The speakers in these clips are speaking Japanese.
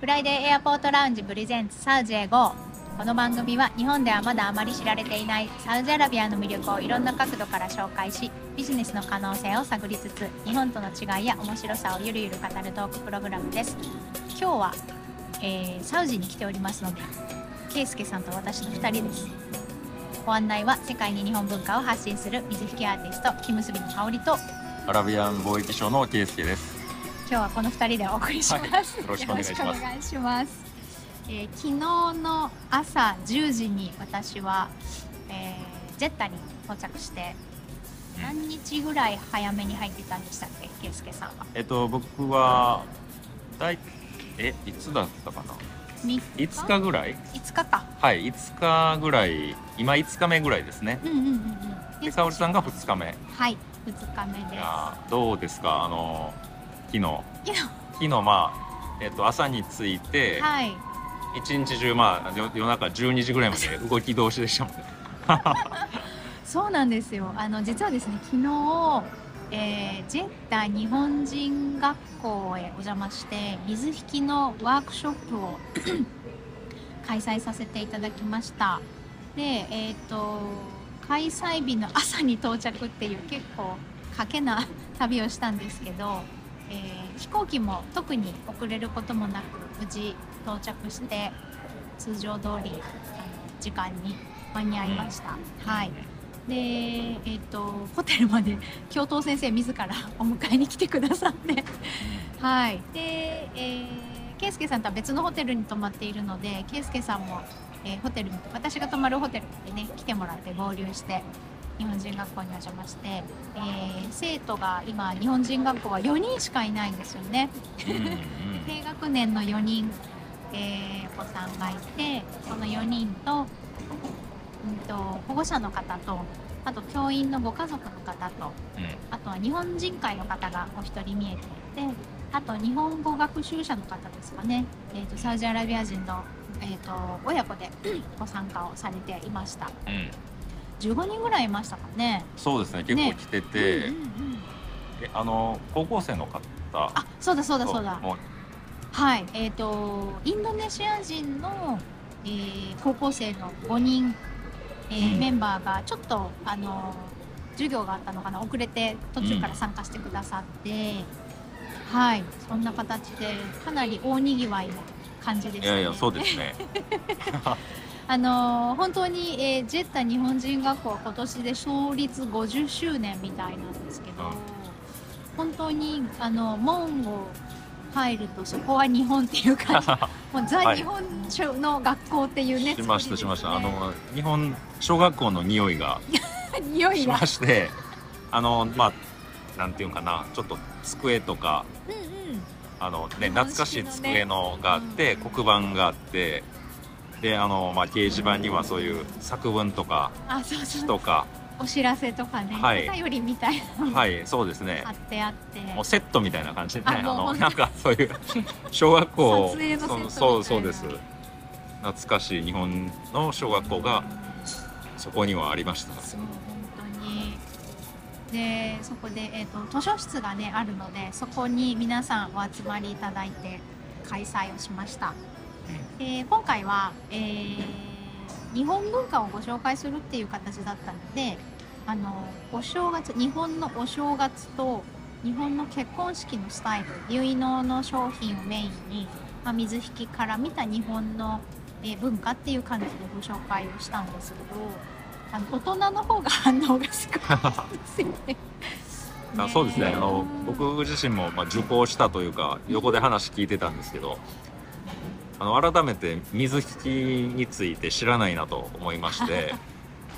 フライデーエアポートラウンジプレゼンツサウジへ GO この番組は日本ではまだあまり知られていないサウジアラビアの魅力をいろんな角度から紹介しビジネスの可能性を探りつつ日本との違いや面白さをゆるゆる語るトークプログラムです。今日は、えーサウジに来ておりますのでケイスケさんと私の2人です。ご案内は世界に日本文化を発信する水引アーティスト木結びの香りとアラビアン貿易商のケイスケです。今日はこの2人でお送りします、はいよろしくお願いします。えー昨日の朝10時に私は、えージェッタに到着して何日ぐらい早めに入ってたんでしたっけ？ケイスケさんは。えっと僕はだいえいつだったかな？3 5日ぐらい？5日か。はい5日ぐらい今5日目ぐらいですね。うんうんうんうん。で沙織さんが2日目。はい2日目いでやーどうですか？あの昨日。すいや昨日まあえっと朝に着いてはい。一日中まあ夜夜中12時ぐらいまで動き通しでしたもんね。そうなんですよ。あの実はですね昨日、えージェッタ日本人学校へお邪魔して水引きのワークショップを 開催させていただきました。でえっ、と開催日の朝に到着っていう結構賭けな旅をしたんですけど、えー飛行機も特に遅れることもなく無事到着して通常通り時間に間に合いました、はい。でえっ、とホテルまで教頭先生自らお迎えに来てくださって。はい。で、えー、圭介さんとは別のホテルに泊まっているので圭介さんも、えーホテルに私が泊まるホテルにね来てもらって合流して日本人学校にお邪魔して、えー生徒が今日本人学校は4人しかいないんですよね。うんうん低学年の4人、えーお子さんがいてその4人と,、うん、と保護者の方とあと教員のご家族の方とうん。あとは日本人会の方がお一人見えていてあと日本語学習者の方ですかね、えー、とサウジアラビア人の、えー、と親子でご参加をされていました。うん15人ぐらいいましたかね。そうですね。結構来てて、うんうんうん。えあの高校生の方。あそうだそうだそうだ。はい、えっ、とインドネシア人の、えー高校生の5人、えーうん。メンバーがちょっとあの授業があったのかな。遅れて途中から参加してくださって、はい。そんな形でかなり大にぎわいの感じでしたね。いやいやそうですね。あの本当に、えージェッタ日本人学校は今年で創立50周年みたいなんですけど、うん本当にあの門を入るとそこは日本っていう感じ。もうザ・はい日本の学校っていうね、しましたしました。あの日本小学校の匂いがし 匂いが。まして、あのまあなんていうかな、ちょっと机とかうんうん。あのね懐かしい机のがあって、うん。黒板があって。であのまあ、掲示板にはそういう作文とか詩とか。お知らせとかね、はい。お便りみたいなはいそうですね。貼ってあって、もうセットみたいな感じでね。あのなんかそういう小学校 そうそうそうです。懐かしい日本の小学校がそこにはありました。そう本当に。でそこで、えー、と図書室がねあるのでそこに皆さんお集まりいただいて開催をしました、で今回は、えー日本文化をご紹介するっていう形だったのであのお正月日本のお正月と日本の結婚式のスタイル結納の商品をメインに、まあ、水引きから見た日本の、えー文化っていう感じでご紹介をしたんですけどあの大人の方が 反応がすごいですよね。あそうですね。あの僕自身もまあ受講したというか横で話聞いてたんですけどあの改めて水引きについて知らないなと思いまして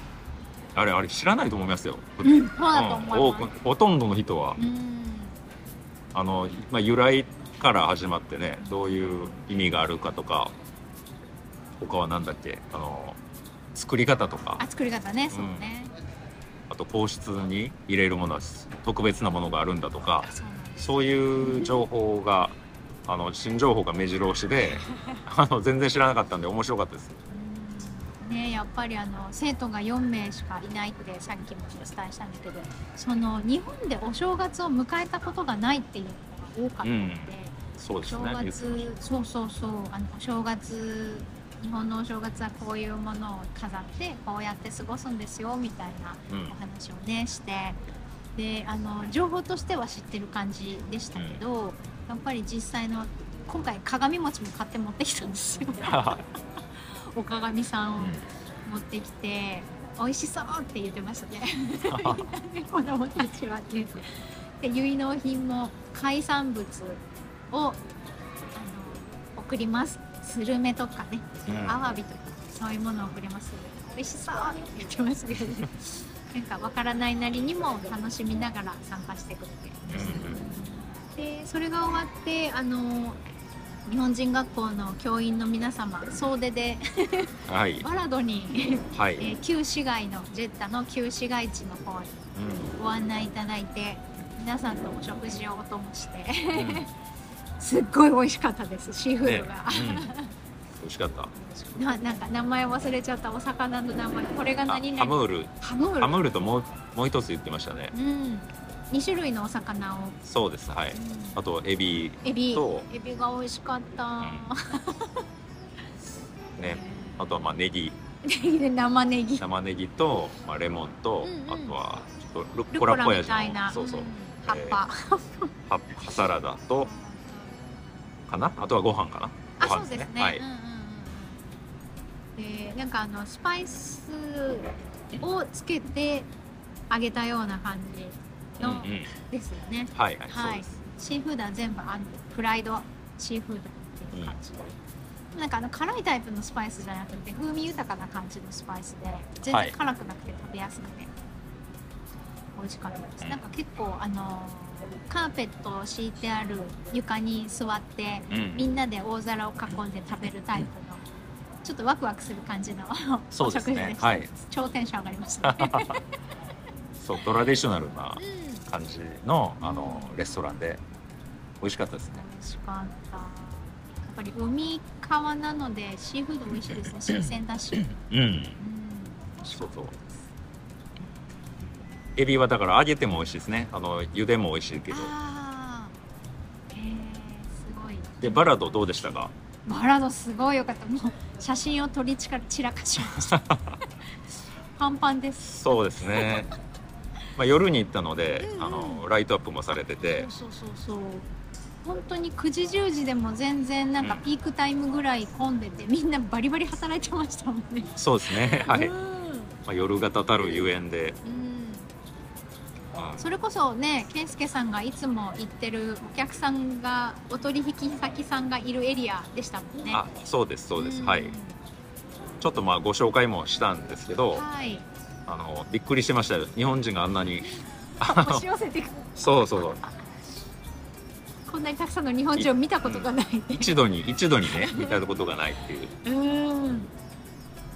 あれあれ知らないと思いますよ、うん、そうん思います。多くほとんどの人は。うん。あの、まあ、由来から始まってねどういう意味があるかとか他は何だっけ？あの作り方とか。あ作り方ね、そうね。あと皇室に入れるものは特別なものがあるんだとかそういう情報があの新情報が目白押しで あの全然知らなかったんで面白かったです。うんねやっぱりあの生徒が4名しかいないってさっきもお伝えしたんですけどその日本でお正月を迎えたことがないっていうのが多かったので、そうです正ね。言ってまし月そうそうそうあのお正月日本のお正月はこういうものを飾ってこうやって過ごすんですよみたいなお話をねしてであの情報としては知ってる感じでしたけど、やっぱり実際の今回鏡餅も買って持ってきたんですよ。お鏡さんを持ってきて、美味しそうって言ってましたね。子供たちはってで結納品も海産物をあの送ります。スルメとかねうん。アワビとかそういうものを送ります。美味しそうって言ってましたけどね。なんかわからないなりにも楽しみながら参加してくれて。でそれが終わってあの日本人学校の教員の皆様総出でうんはい。バラドに、はい、えー旧市街のジェッタの旧市街地の方にうご案内いただいて皆さんとお食事をお供してんうん。すっごい美味しかったですシーフーねドが、うん、美味しかった。ななんか名前忘れちゃったお魚の名前。これがあ何々。ハムール。ハムール。ハムールともうもう一つ言ってましたね。うん2種類のお魚を、そうですはい。あとエビエビ。とエビが美味しかった、ね。あとはまあネギ。生ネギ。生ネギと、まあ、レモンと、うんうん。あとはちょっとルッコラっぽい味みたいな。のそうそう、ん。葉っぱ、葉っぱサラダとかな？あとはご飯かな？あご飯そうですね、はい、うんうんうんうん。でなんかあのスパイスをつけて揚げたような感じの、うんうん。ですよね。はいはい、シーフードは全部あんフライドシーフードっていう感じ。で、なんかあの辛いタイプのスパイスじゃなくて風味豊かな感じのスパイスで全はい然辛くなくて食べやすくて美味しかったです、うん。なんか結構あのカーペットを敷いてある床に座ってうんみんなで大皿を囲んで食べるタイプのちょっとワクワクする感じのおそうです食事でした、ねはい。超テンション上がりましたね、そうトラディショナルなうん感じのあのレストランで美味しかったですね。美味しかった。やっぱり海川なのでシーフード美味しいですね。新鮮だし、うん、うん。そうそう。エビはだから揚げても美味しいですね。あの茹でも美味しいけど。あえすごい。でバラドどうでしたか？バラドすごいよかった。もう写真を撮り散らかしました。パンパンです。そうですねまあ夜に行ったので、うんうん。あのライトアップもされてて。そうそうそう本当に9時10時でも全然なんかうん。ピークタイムぐらい混んでて、みんなバリバリ働いてましたもんね。そうですね。はい、うんまあ、夜がたたるゆえんで、うん。うん。それこそね健介さんがいつも行ってるお客さんがお取引先さんがいるエリアでしたもんね。あそうですそうです、んはい。ちょっとまあご紹介もしたんですけどはいあのびっくりしてましたよ。日本人があんなに。そうそうこんなにたくさんの日本人を見たことがない。一度に一度にね見たことがないっていう。うん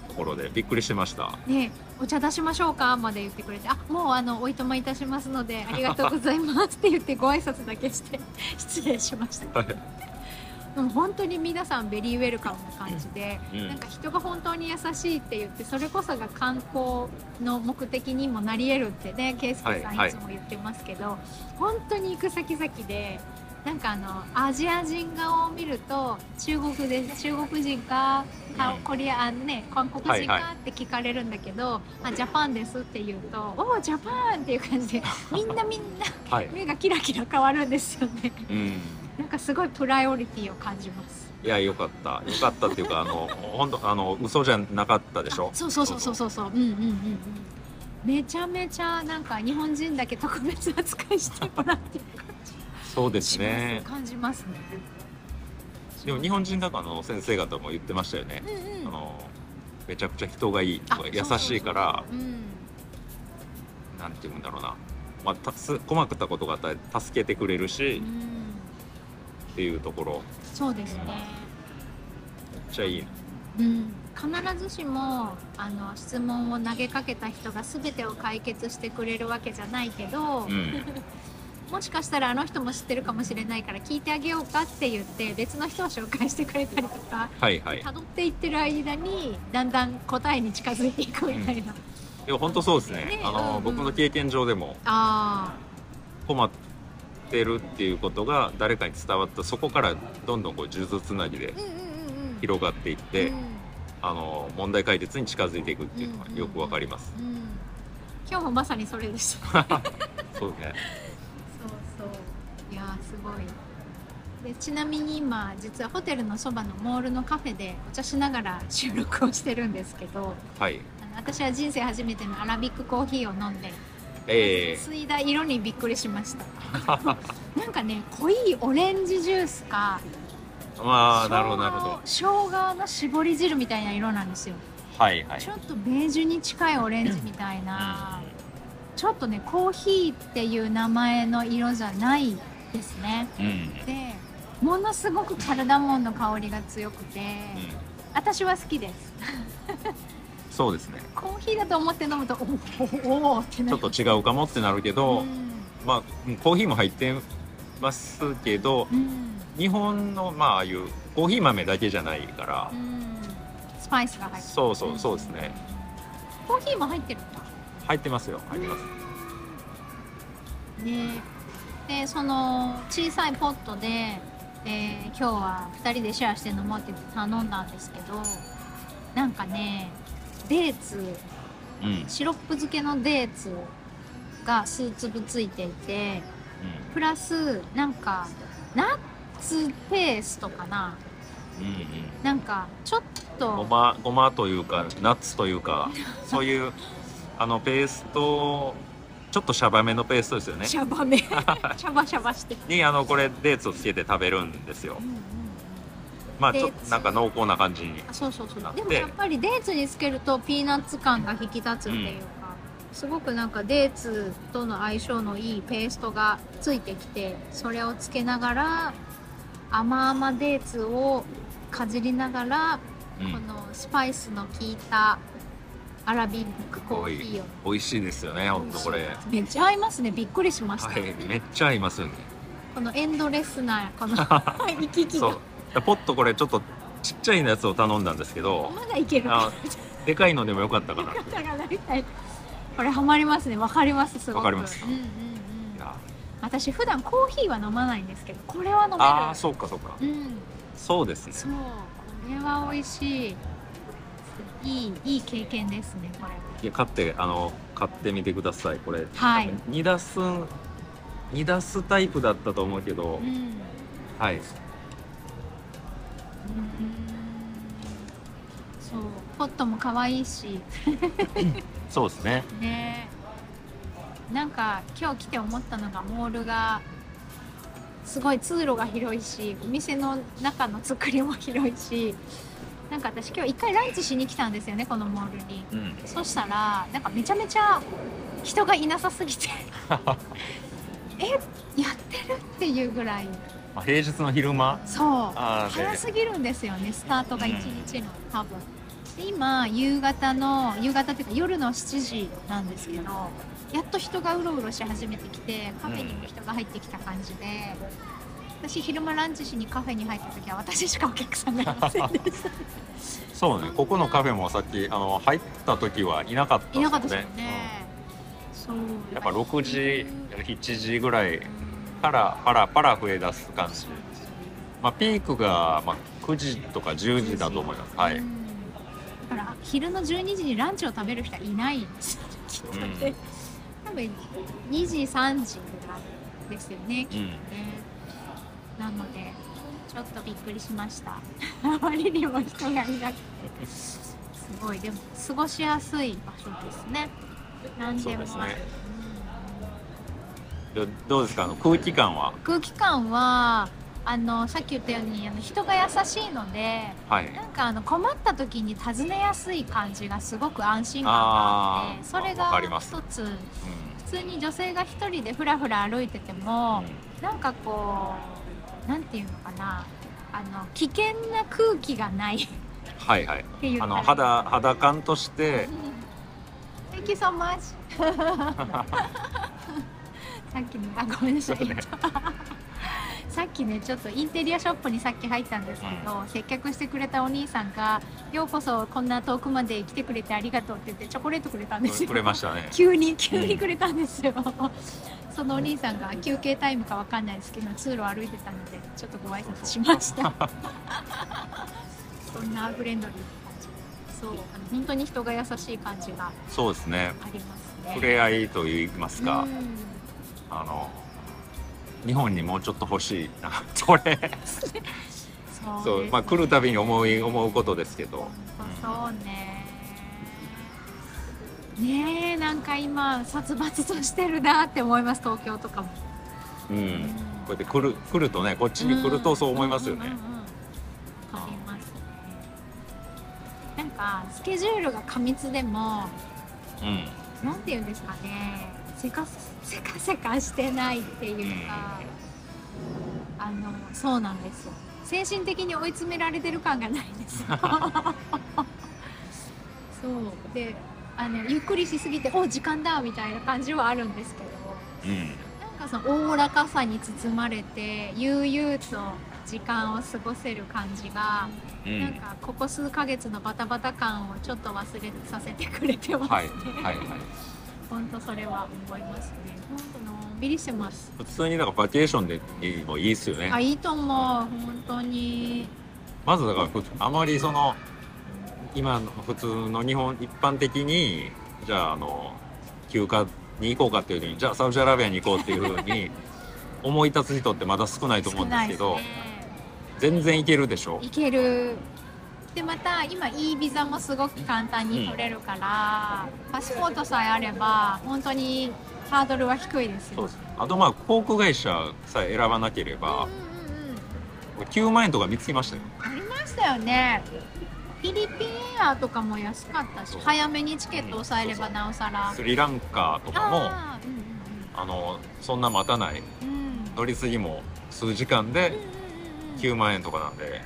ところでびっくりしてました。ねお茶出しましょうか？まで言ってくれて。あもうあのおいとまいたしますのでありがとうございますって言ってご挨拶だけして失礼しました。は いでも本当に皆さん very welcome な感じで、うん。なんか人が本当に優しいって言ってそれこそが観光の目的にもなり得るってね圭介さんはいい。つも言ってますけど、本当に行く先々でなんかあのアジア人顔を見ると中国で中国人か Korea あのね韓国人はいはかって聞かれるんだけど、あ Japan ですって言うとおお Japan っていう感じで みんなみんなはい、目がキラキラ変わるんですよね。うん、なんかすごいプライオリティを感じます。いやよかった。よかったっていうかあの本当あの嘘じゃなかったでしょ？そうそうそうそうそうそう。うんうんうんうん。めちゃめちゃなんか日本人だけ特別扱いしてもらってる感じ。そうですね。感じますね。でも日本人だとあの先生方も言ってましたよね、うんうん。あのめちゃくちゃ人がいいとかあ優しいからそうそうそうなんて言うんだろうな、まあ、たす困ったことがあったら助けてくれるし、うん、うん、っていうところ。そうですね。めっちゃいいうん。必ずしもあの質問を投げかけた人が全てを解決してくれるわけじゃないけど、うん。もしかしたらあの人も知ってるかもしれないから聞いてあげようかって言って別の人を紹介してくれたりとかはいはい。辿っていってる間にだんだん答えに近づいていくみたいな、いや本当そうですね。ねあの、うんうん。僕の経験上でも。あ困っててるっていうことが誰かに伝わったそこからどんどんこう数珠つなぎでうんうんうんうん広がっていって、うんあの問題解決に近づいていくっていうのがよくわかります。うん今日もまさにそれでした そうね。そうそういやーすごいでちなみに今実はホテルのそばのモールのカフェでお茶しながら収録をしてるんですけどはい。あの私は人生初めてのアラビックコーヒーを飲んでえ吸いだ色にびっくりしましたなんかね濃いオレンジジュースかー、まあなるほどなるほど。生姜の絞り汁みたいな色なんですよはいはいち。ょっとベージュに近いオレンジみたいな、ちょっとねコーヒーっていう名前の色じゃないですねうん。うん。でものすごくカルダモンの香りが強くて、私は好きですそうですね。コーヒーだと思って飲むとおおおおってなる。ちょっと違うかもってなるけど、うん。まあうんコーヒーも入ってますけど、うん。日本のまあああいうコーヒー豆だけじゃないから。う、ん。スパイスが入ってる。そうそうそうですね。コーヒーも入ってるんだ。入ってますよ。入ってます。ねでその小さいポットで、えー今日は2人でシェアして飲もうって言って頼んだんですけどなんかねデーツうん。シロップ漬けのデーツが数粒ついていてプラスなんかナッツペーストかなうん。うんうん。なんかちょっごとまごまというかナッツというか そういうあのペーストちょっとシャバめのペーストですよねシャバめ シャバシャバしてにあのこれデーツをつけて食べるんですようんうんうんまあちょっとなんか濃厚な感じにあそうそうそう。でもやっぱりデーツにつけるとピーナッツ感が引き立つっていうか、すごくなんかデーツとの相性のいいペーストがついてきてそれをつけながら甘々デーツをかじりながら、うん。このスパイスの効いたアラビックコーヒーを。美味しいですよねほんとこれ。はめっちゃ合いますねびっくりしました、いめっちゃ合いますよね。このエンドレスなこの 行き来そがうポットこれちょっとちっちゃいやつを頼んだんですけどまだいける。あでかいのでもよかったかな。これハマりますね。わかりますすごく。わかります。うんうんうん。私普段コーヒーは飲まないんですけどこれは飲める。ああそうかそうか。うん。そうですね。そう。これは美味しい。いいいい経験ですねこれ。いや買ってあの買ってみてください。これ。はい。煮出す煮出すタイプだったと思うけど。うん、うん。はいそうポットも可愛いし。そうですね。ね。なんか今日来て思ったのがモールがすごい通路が広いしお店の中の作りも広いし。なんか私今日一回ランチしに来たんですよねこのモールに。うん。そしたらなんかめちゃめちゃ人がいなさすぎて。えやってるっていうぐらいまあ平日の昼間？そう。早すぎるんですよねスタートが一日の多分。で今夕方の夕方っていうか夜の7時なんですけどやっと人がうろうろし始めてきてカフェにも人が入ってきた感じで、私昼間ランチしにカフェに入った時は私しかお客さんがいませんでした。そうねここのカフェもさっきあの入った時はいなかったいなかったですよねね、そうう。んやっぱ6時7時ぐらいからパラパラ増え出す感じ。まあピークがまあ9時とか10時だと思います。はい、うん。だから昼の12時にランチを食べる人はいないんですようん。多分2時3時とかですよねきっとね、なのでちょっとびっくりしました。あまりにも人がいなくて。すごい。でも過ごしやすい場所ですね。何でもある。そうですねどどうですか？あの空気感は？空気感はあのさっき言ったようにあの人が優しいのではい。なんかあの困った時に尋ねやすい感じがすごく安心感があってそれが一つう普通に女性が一人でふらふら歩いてても、ん。なんかこうなんていうのかなあの危険な空気がない。っはいはい。あの肌肌感として「Thank you so much」さっきの あごめんなさい、ね。さっきねちょっとインテリアショップにさっき入ったんですけど、接客してくれたお兄さんが「ようこそこんな遠くまで来てくれてありがとう」って言ってチョコレートくれたんですよ。くれましたね。急に急にくれたんですよ、そのお兄さんが休憩タイムかわかんないですけど通路を歩いてたのでちょっとご挨拶しました。そんなフレンドリーな感じ。そうあの本当に人が優しい感じがそうですね。ありますね。触れ合いといいますか、うんあの日本にもうちょっと欲しいな。これ。そう。まあ、来るたびに思い思うことですけど。そうね。ねえなんか今殺伐としてるなって思います東京とかも。うん、こうやって来る来るとねこっちに来るとそう思いますよね、うんうんうんうん。なんかスケジュールが過密でもうん。なんていうんですかねせかせかせかしてないっていうか、あのそうなんですよ。精神的に追い詰められてる感がないんです。よ そう。であのゆっくりしすぎてお時間だみたいな感じはあるんですけど。うん。なんかそのおおらかさに包まれて悠々と時間を過ごせる感じが、うん。なんかここ数ヶ月のバタバタ感をちょっと忘れさせてくれてますね。はい。はいはい本当それは思いますね。本当のんびりしてます。普通にだからバケーションでもいいですよねあ、いいと思う。本当に。まずだからふあまりその今の普通の日本一般的にじゃああの休暇に行こうかっていう時にじゃあサウジアラビアに行こうっていうふうに 思い立つ人ってまだ少ないと思うんですけど全然行けるでしょ？いける。でまた今いいビザもすごく簡単に取れるから、パスポートさえあれば本当にハードルは低いですよ。そうです。あとまあ航空会社さえ選ばなければうんうんうん。9万円とか見つけましたよ。ありましたよね。フィリピンエアとかも安かったし早めにチケット押さえればなおさら。スリランカとかもあーうんあのそんな待たない。うん。うんうん乗り継ぎも数時間で9万円とかなんで、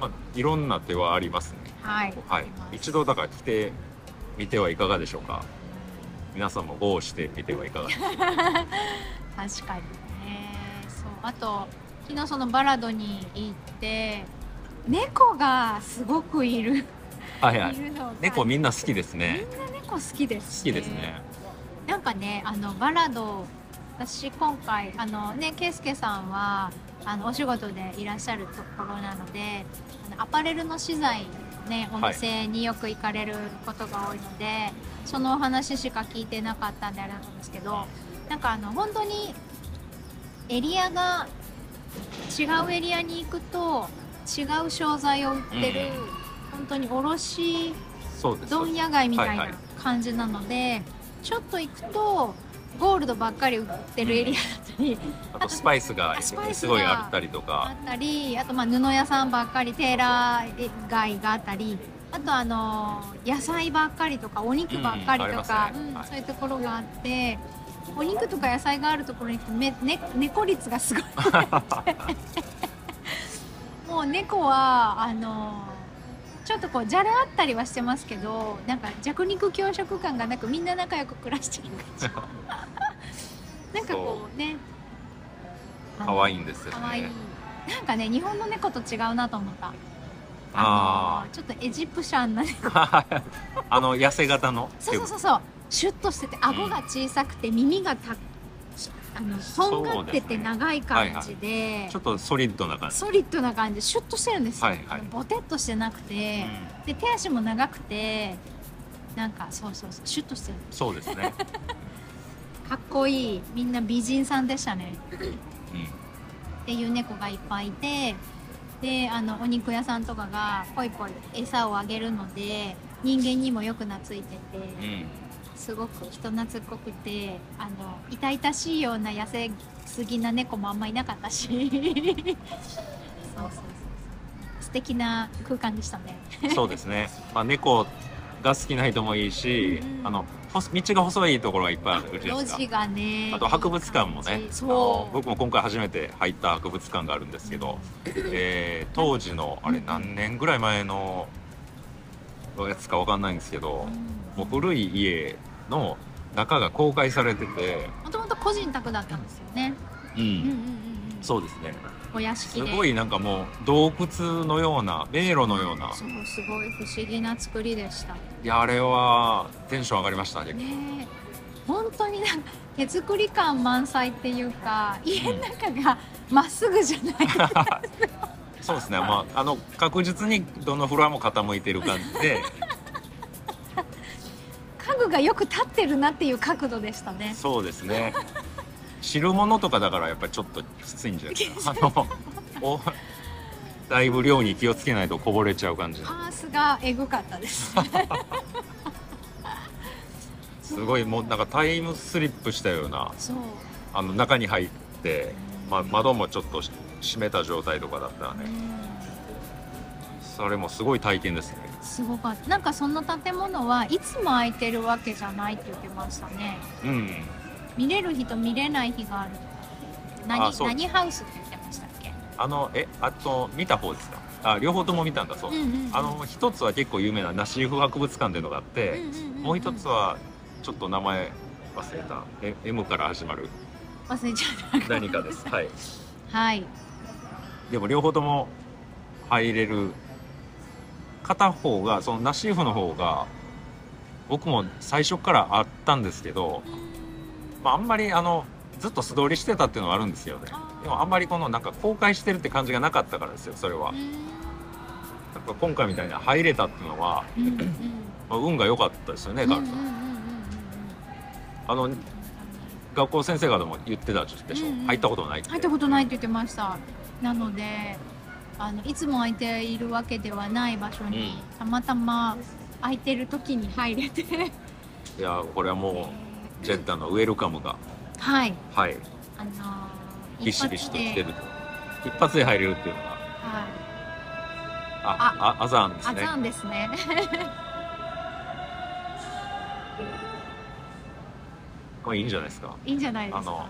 まあ、いろんな手はありますねはい。はい一度だから来てみてはいかがでしょうか皆さんも GO してみてはいかがでしょうか 確かにね。そう。あと昨日そのバラドに行って猫がすごくいる。はいはいい猫みんな好きですみねんな猫好きです、好きですね。なんかねあのバラド私今回あのね圭介さんはあのお仕事でいらっしゃるところなのであのアパレルの資材ねお店によく行かれることが多いので、そのお話しか聞いてなかったんであれなんですけどなんかあの本当にエリアが違うエリアに行くと違う商材を売ってる、本当に卸問屋街みたいないははい。感じなので、ちょっと行くとゴールドばっかり売ってるエリアだったり、あとスパイスがすごいあったりとあかったりあとまあ布屋さんばっかりテーラー街があったり。あとあの野菜ばっかりとかお肉ばっかりとか、うんね。そういうところがあって。お肉とか野菜があるところに行くとめ、ね、猫率がすごい。もう猫はあのちょっとこうじゃれあったりはしてますけどなんか弱肉強食感がなくみんな仲良く暮らしてる感じ。なんかこうね。可愛いんですよかわいい。ねなんかね日本の猫と違うなと思った。あのちょっとエジプシャンな猫。あ あの痩せ型の？そうそうそうそう。シュッとしてて顎が小さくて耳がたあのとんがってて長い感じで。ちょっとソリッドな感じ、ソリッドな感じ。でシュッとしてるんですよ、はいはい。ボテッとしてなくて、で手足も長くて。なんかそうそうそう。シュッとしてる。うんそうですね、かっこいい。みんな美人さんでしたね。うん。っていう猫がいっぱいいて。であのお肉屋さんとかがポイポイ餌をあげるので人間にもよく懐いてて。うんすごく人懐っこくてあの痛々しいような痩せすぎな猫もあんまいなかったし。そうそうそう素敵な空間でしたね。そうですね、まあ、猫が好きな人もいいし、うん。うんあの道が細いところがいっぱいあるじゃないですか。路地がねあと博物館もねいいそう。僕も今回初めて入った博物館があるんですけど、えー当時のあれ何年ぐらい前のやつかわかんないんですけどもう古い家の中が公開されてて、もともと個人宅だったんですよね、うん。うんうんうんうん、そうですね。お屋敷で。すごいなんかもう洞窟のような迷路のような。そうすごい不思議な作りでした。いやあれはテンション上がりましたね。ねえ。本当になんか手作り感満載っていうか家の中がまっすぐじゃない、そうですね。まああの確実にどのフロアも傾いてる感じでがよく立ってるなっていう角度でしたね。そうですね。汁物とかだからやっぱりちょっときついんじゃないですか あのおだいぶ量に気をつけないとこぼれちゃう感じ。パースがエグかったです。すごいもうなんかタイムスリップしたようなそう。あの中に入って、ま、窓もちょっとし閉めた状態とかだったらね。それもすごい体験ですねすごかった。なんかその建物はいつも空いてるわけじゃないって言ってましたね。うん。見れる日と見れない日がある何あそう。何ハウスって言ってましたっけ？あのえあと見た方ですか？あ両方とも見たんだそう、うんうんうん。あの一つは結構有名なナシーフ博物館っていうのがあって、うんうんうんうん。もう一つはちょっと名前忘れた。え M から始まる。忘れちゃった。何かです。はい。はい。でも両方とも入れる片方がそのナシーフの方が僕も最初からあったんですけど、まあ、あんまりあのずっと素通りしてたっていうのはあるんですよね。でもあんまりこのなんか公開してるって感じがなかったからですよそれは。やっぱ今回みたいに入れたっていうのは、うんうんうん。まあ、運が良かったですよねうんうんあの学校先生方も言ってたでしょ、うんうん入ったことない入ったことないって言ってました。なのであのいつも空いているわけではない場所に、うたまたま空いてる時に入れて。いやこれはもうジェッタのウェルカムが。はい。はい。あのービシビシと来てる一と一発で入れるっていうのが。はい。ああアザーンですね。あざんですね。これいいんじゃないですか。いいんじゃないですあのか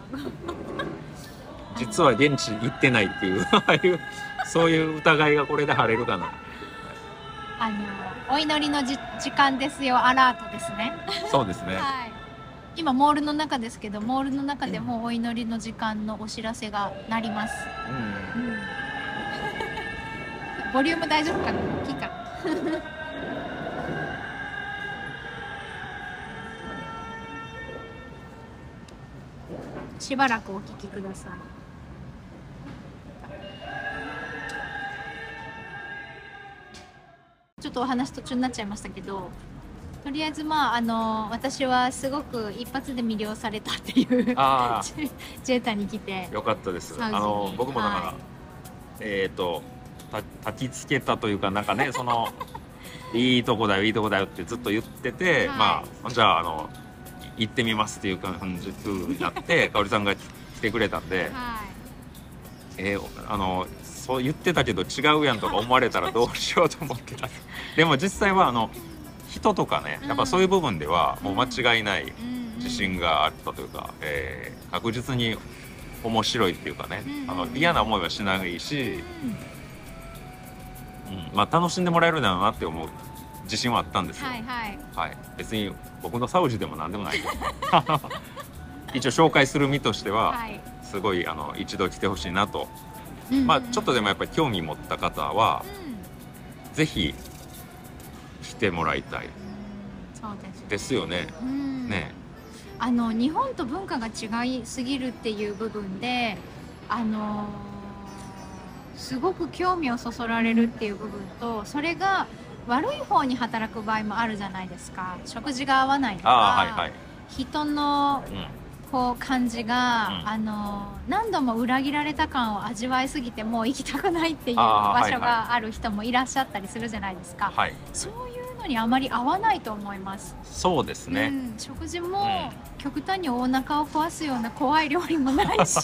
実は現地行ってないっていうああいうそういう疑いがこれで晴れるかな。あのお祈りのじ時間ですよ。アラートですね。そうですね。はい。今モールの中ですけどモールの中でもお祈りの時間のお知らせが鳴ります、うん。うん、ボリューム大丈夫かな？大きいかな しばらくお聞きくださいょっとお話途中になっちゃいましたけどとりあえずまああの私はすごく一発で魅了されたっていうあ ジェータに来て。あよかったです。あの僕もだから、はい。えっ、とた焚きつけたというかなんかね そのいいとこだよいいとこだよってずっと言ってて、はい。まあじゃああの行ってみますっていう感じになって 香織さんが来てくれたんで、はい。えーあのそう言ってたけど違うやんとか思われたらどうしようと思ってた。でも実際はあの人とかねやっぱそういう部分ではもう間違いない自信があったというか、えー確実に面白いっていうかね、うん。あの嫌な思いはしないし、うん。まあ、楽しんでもらえるだろうなって思う自信はあったんですよ、はいはい。はい、別に僕のサウジでも何でもないけど。一応紹介する身としてははい。すごいあの一度来てほしいなと、うん。まあ、ちょっとでもやっぱり興味持った方はぜひ来てもらいたい。うんそうです。ですよね。うん。ね。あの日本と文化が違いすぎるっていう部分であのーすごく興味をそそられるっていう部分とそれが悪い方に働く場合もあるじゃないですか。食事が合わないとか、はいはい、人のうん、こう感じが、うん。あの何度も裏切られた感を味わいすぎてもう行きたくないっていう場所がある人もいらっしゃったりするじゃないですか、はい。そういうのにあまり合わないと思います、そうですね、うん、食事もうん。極端にお腹を壊すような怖い料理もないし。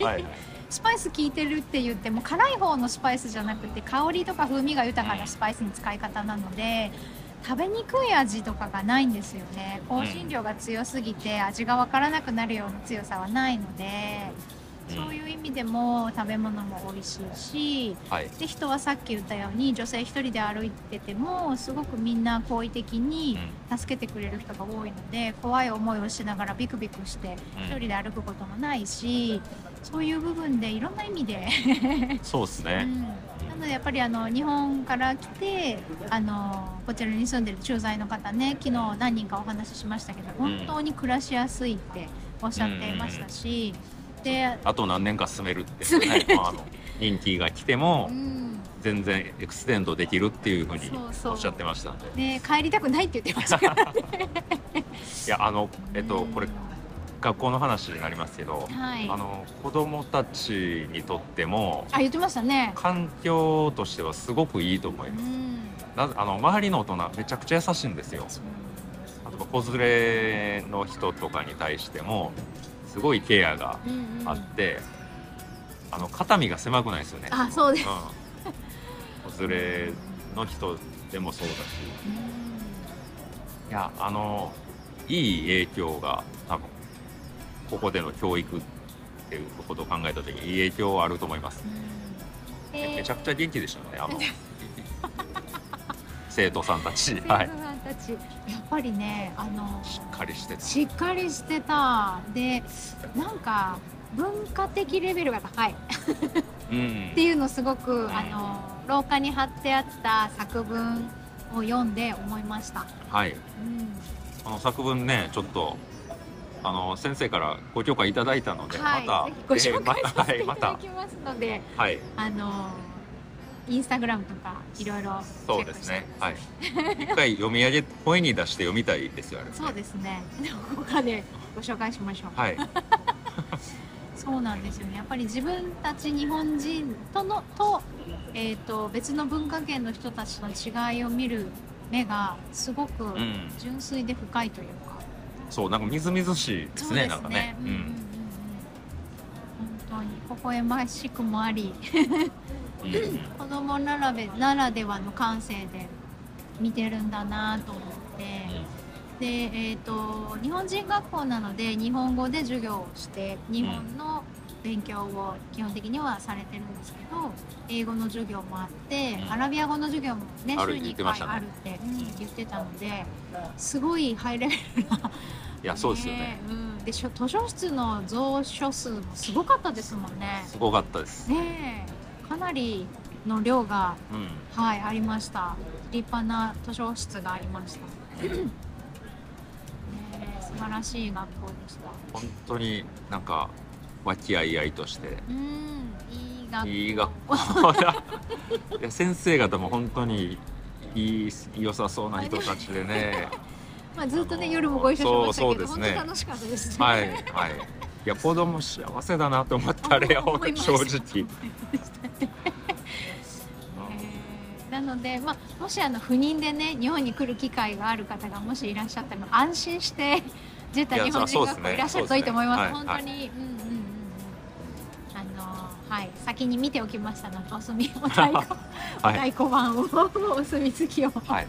はい。スパイス効いてるって言っても辛い方のスパイスじゃなくて香りとか風味が豊かなスパイスの使い方なので食べにくい味とかがないんですよね。香辛料が強すぎて味が分からなくなるような強さはないので、うん。そういう意味でも食べ物も美味しいしはい。で人はさっき言ったように女性一人で歩いててもすごくみんな好意的に助けてくれる人が多いので怖い思いをしながらビクビクしてうん。一人で歩くこともないしそういう部分でいろんな意味で、そうですね、のでやっぱりあの日本から来てあのこちらに住んでる駐在の方ね昨日何人かお話ししましたけど本当に暮らしやすいっておっしゃっていましたし、で、あと何年か住めるって。住める。ね、まあ、あの任期が来てもうん、全然 extend できるっていうふうにそうそう。おっしゃってましたんで。で帰りたくないって言ってました。からね。いやあのえっとこれ学校の話になりますけど、はい。あの子供たちにとってもあ言ってましたね。環境としてはすごくいいと思いうます。ん。なぜあの周りの大人めちゃくちゃ優しいんですよ。例えば子連れの人とかに対してもすごいケアがうんうんあって、あの肩身が狭くないですよね。あそうです。うん、子連れの人でもそうだし、いやあのいい影響が多分ここでの教育っていうことを考えた時にいい影響はあると思います。でめちゃくちゃ元気でしたね。あの。生徒さんたち、はい、生徒さんたち。やっぱりねあのしっかりしてて、しっかりしてた。でなんか文化的レベルが高い。っうん。ていうのすごく、ん。あの廊下に貼ってあった作文を読んで思いました。はい。うん。あの作文ねちょっとあの先生からご許可いただいたので、はい、またご紹介えーさせていまただきますので、はい あのインスタグラムとかいろいろチそうですねはい一回読み上げ声に出して読みたいですよね、そうですね。他でご紹介しましょう。はい そうなんですよね。やっぱり自分たち日本人とのと,、えー、と別の文化圏の人たちの違いを見る目がすごくうん純粋で深いというか。そうなんかみずみずしいですねそうなんかね。うんうんうん。うん。本当に微笑ましくもあり、うん。う ん子供ならべならではの感性で見てるんだなと思って。で、えー、と日本人学校なので日本語で授業をして日本の勉強を基本的にはされてるんですけど英語の授業もあってうんアラビア語の授業もね週に1言ってましたね回あるってうん言ってたのですごいハイレベルないやそうですよねうん、で図書室の蔵書数もすごかったですもんね。すごかったですねえかなりの量がうんはい、ありました。立派な図書室がありました。ねえ素晴らしい学校でした。本当になんか和気あいあいとして。うん、いい学校。だ。いや先生方も本当にいい良さそうな人たちでね。まあずっとね夜もご一緒しましたけど、そうね。本当楽しかったです、はいはい。いや子供幸せだなと思ったあれ思いました正直。えーなので、まあ、もしあの不妊でね日本に来る機会がある方がもしいらっしゃったら安心してジェッタいや日本人学校いらっしゃるといいと思います。そうですね。本当に、うんうんはい。先に見ておきました。のでお墨お太鼓、お はい、太鼓判をお墨付きを。はい、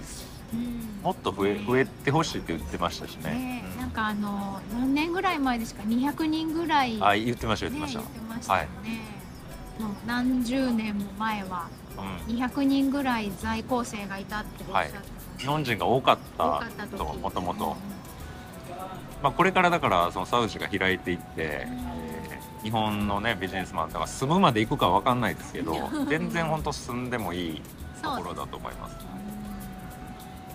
うん。もっと増え増えてほしいって言ってましたしね。ね。えなんかあの何年ぐらい前ですか？200人ぐらい、うん、あ言ってました言ってねました、言ってましたよね、もう何十年も前はうん、200人ぐらい在校生がいたっておっしゃってた、日本人が多かったともともうん。と、まあ、これからだからそのサウジが開いていって、えー日本のねビジネスマンとか住むまで行くかわかんないですけど 全然本当住んでもいいところだと思います。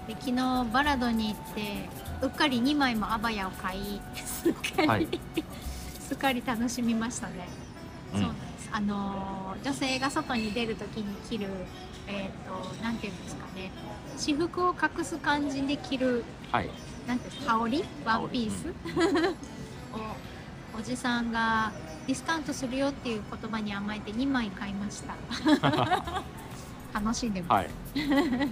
で昨日バラドに行ってうっかり2枚もアバヤを買いすっかり、はい。すっかり楽しみましたね、うん。そうあのー女性が外に出るときに着るえっ、となんていうんですかね。私服を隠す感じで着るはい。なんていうんですか羽織？ワンピース、をおじさんがディスカウントするよっていう言葉に甘えて2枚買いました。楽しんでます、はい。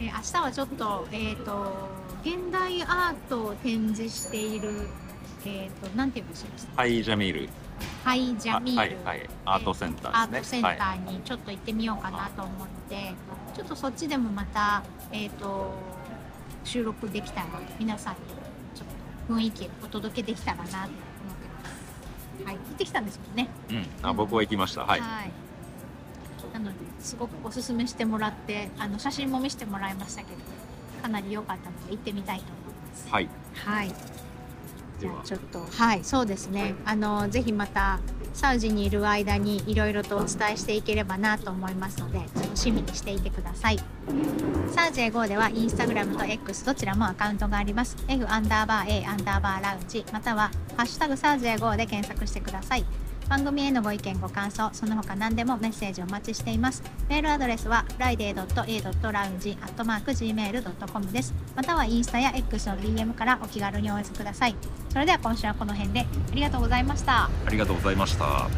えー明日はちょっと,、えー、と現代アートを展示している、えー、となんて言うんでしょうハイジャミール。ハイジャミール、はいはいアートセンターですね。アートセンターにちょっと行ってみようかなと思って、ちょっとそっちでもまた、えー、と収録できたら皆さんにちょっと雰囲気をお届けできたらなと思ってます。はい、行ってきたんですもんね。はい、うん、あ僕は行きました。はい、なのですごくおすすめしてもらってあの写真も見せてもらいましたけどかなり良かったので行ってみたいと思います。はい、はい。じゃあちょっとはいそうですね。あのぜひまたサウジにいる間にいろいろとお伝えしていければなと思いますので楽しみにしていてくださいサウジへ GO ではインスタグラムと X どちらもアカウントがあります。F アンダーバー A アンダーバーラウンジまたはハッシュタグサウジへ GO で検索してください。番組へのご意見ご感想その他何でもメッセージお待ちしています。メールアドレスは friday.a.lounge.gmail.com です。またはインスタや X の DM からお気軽にお寄せください。それでは今週はこの辺で。ありがとうございました。ありがとうございました。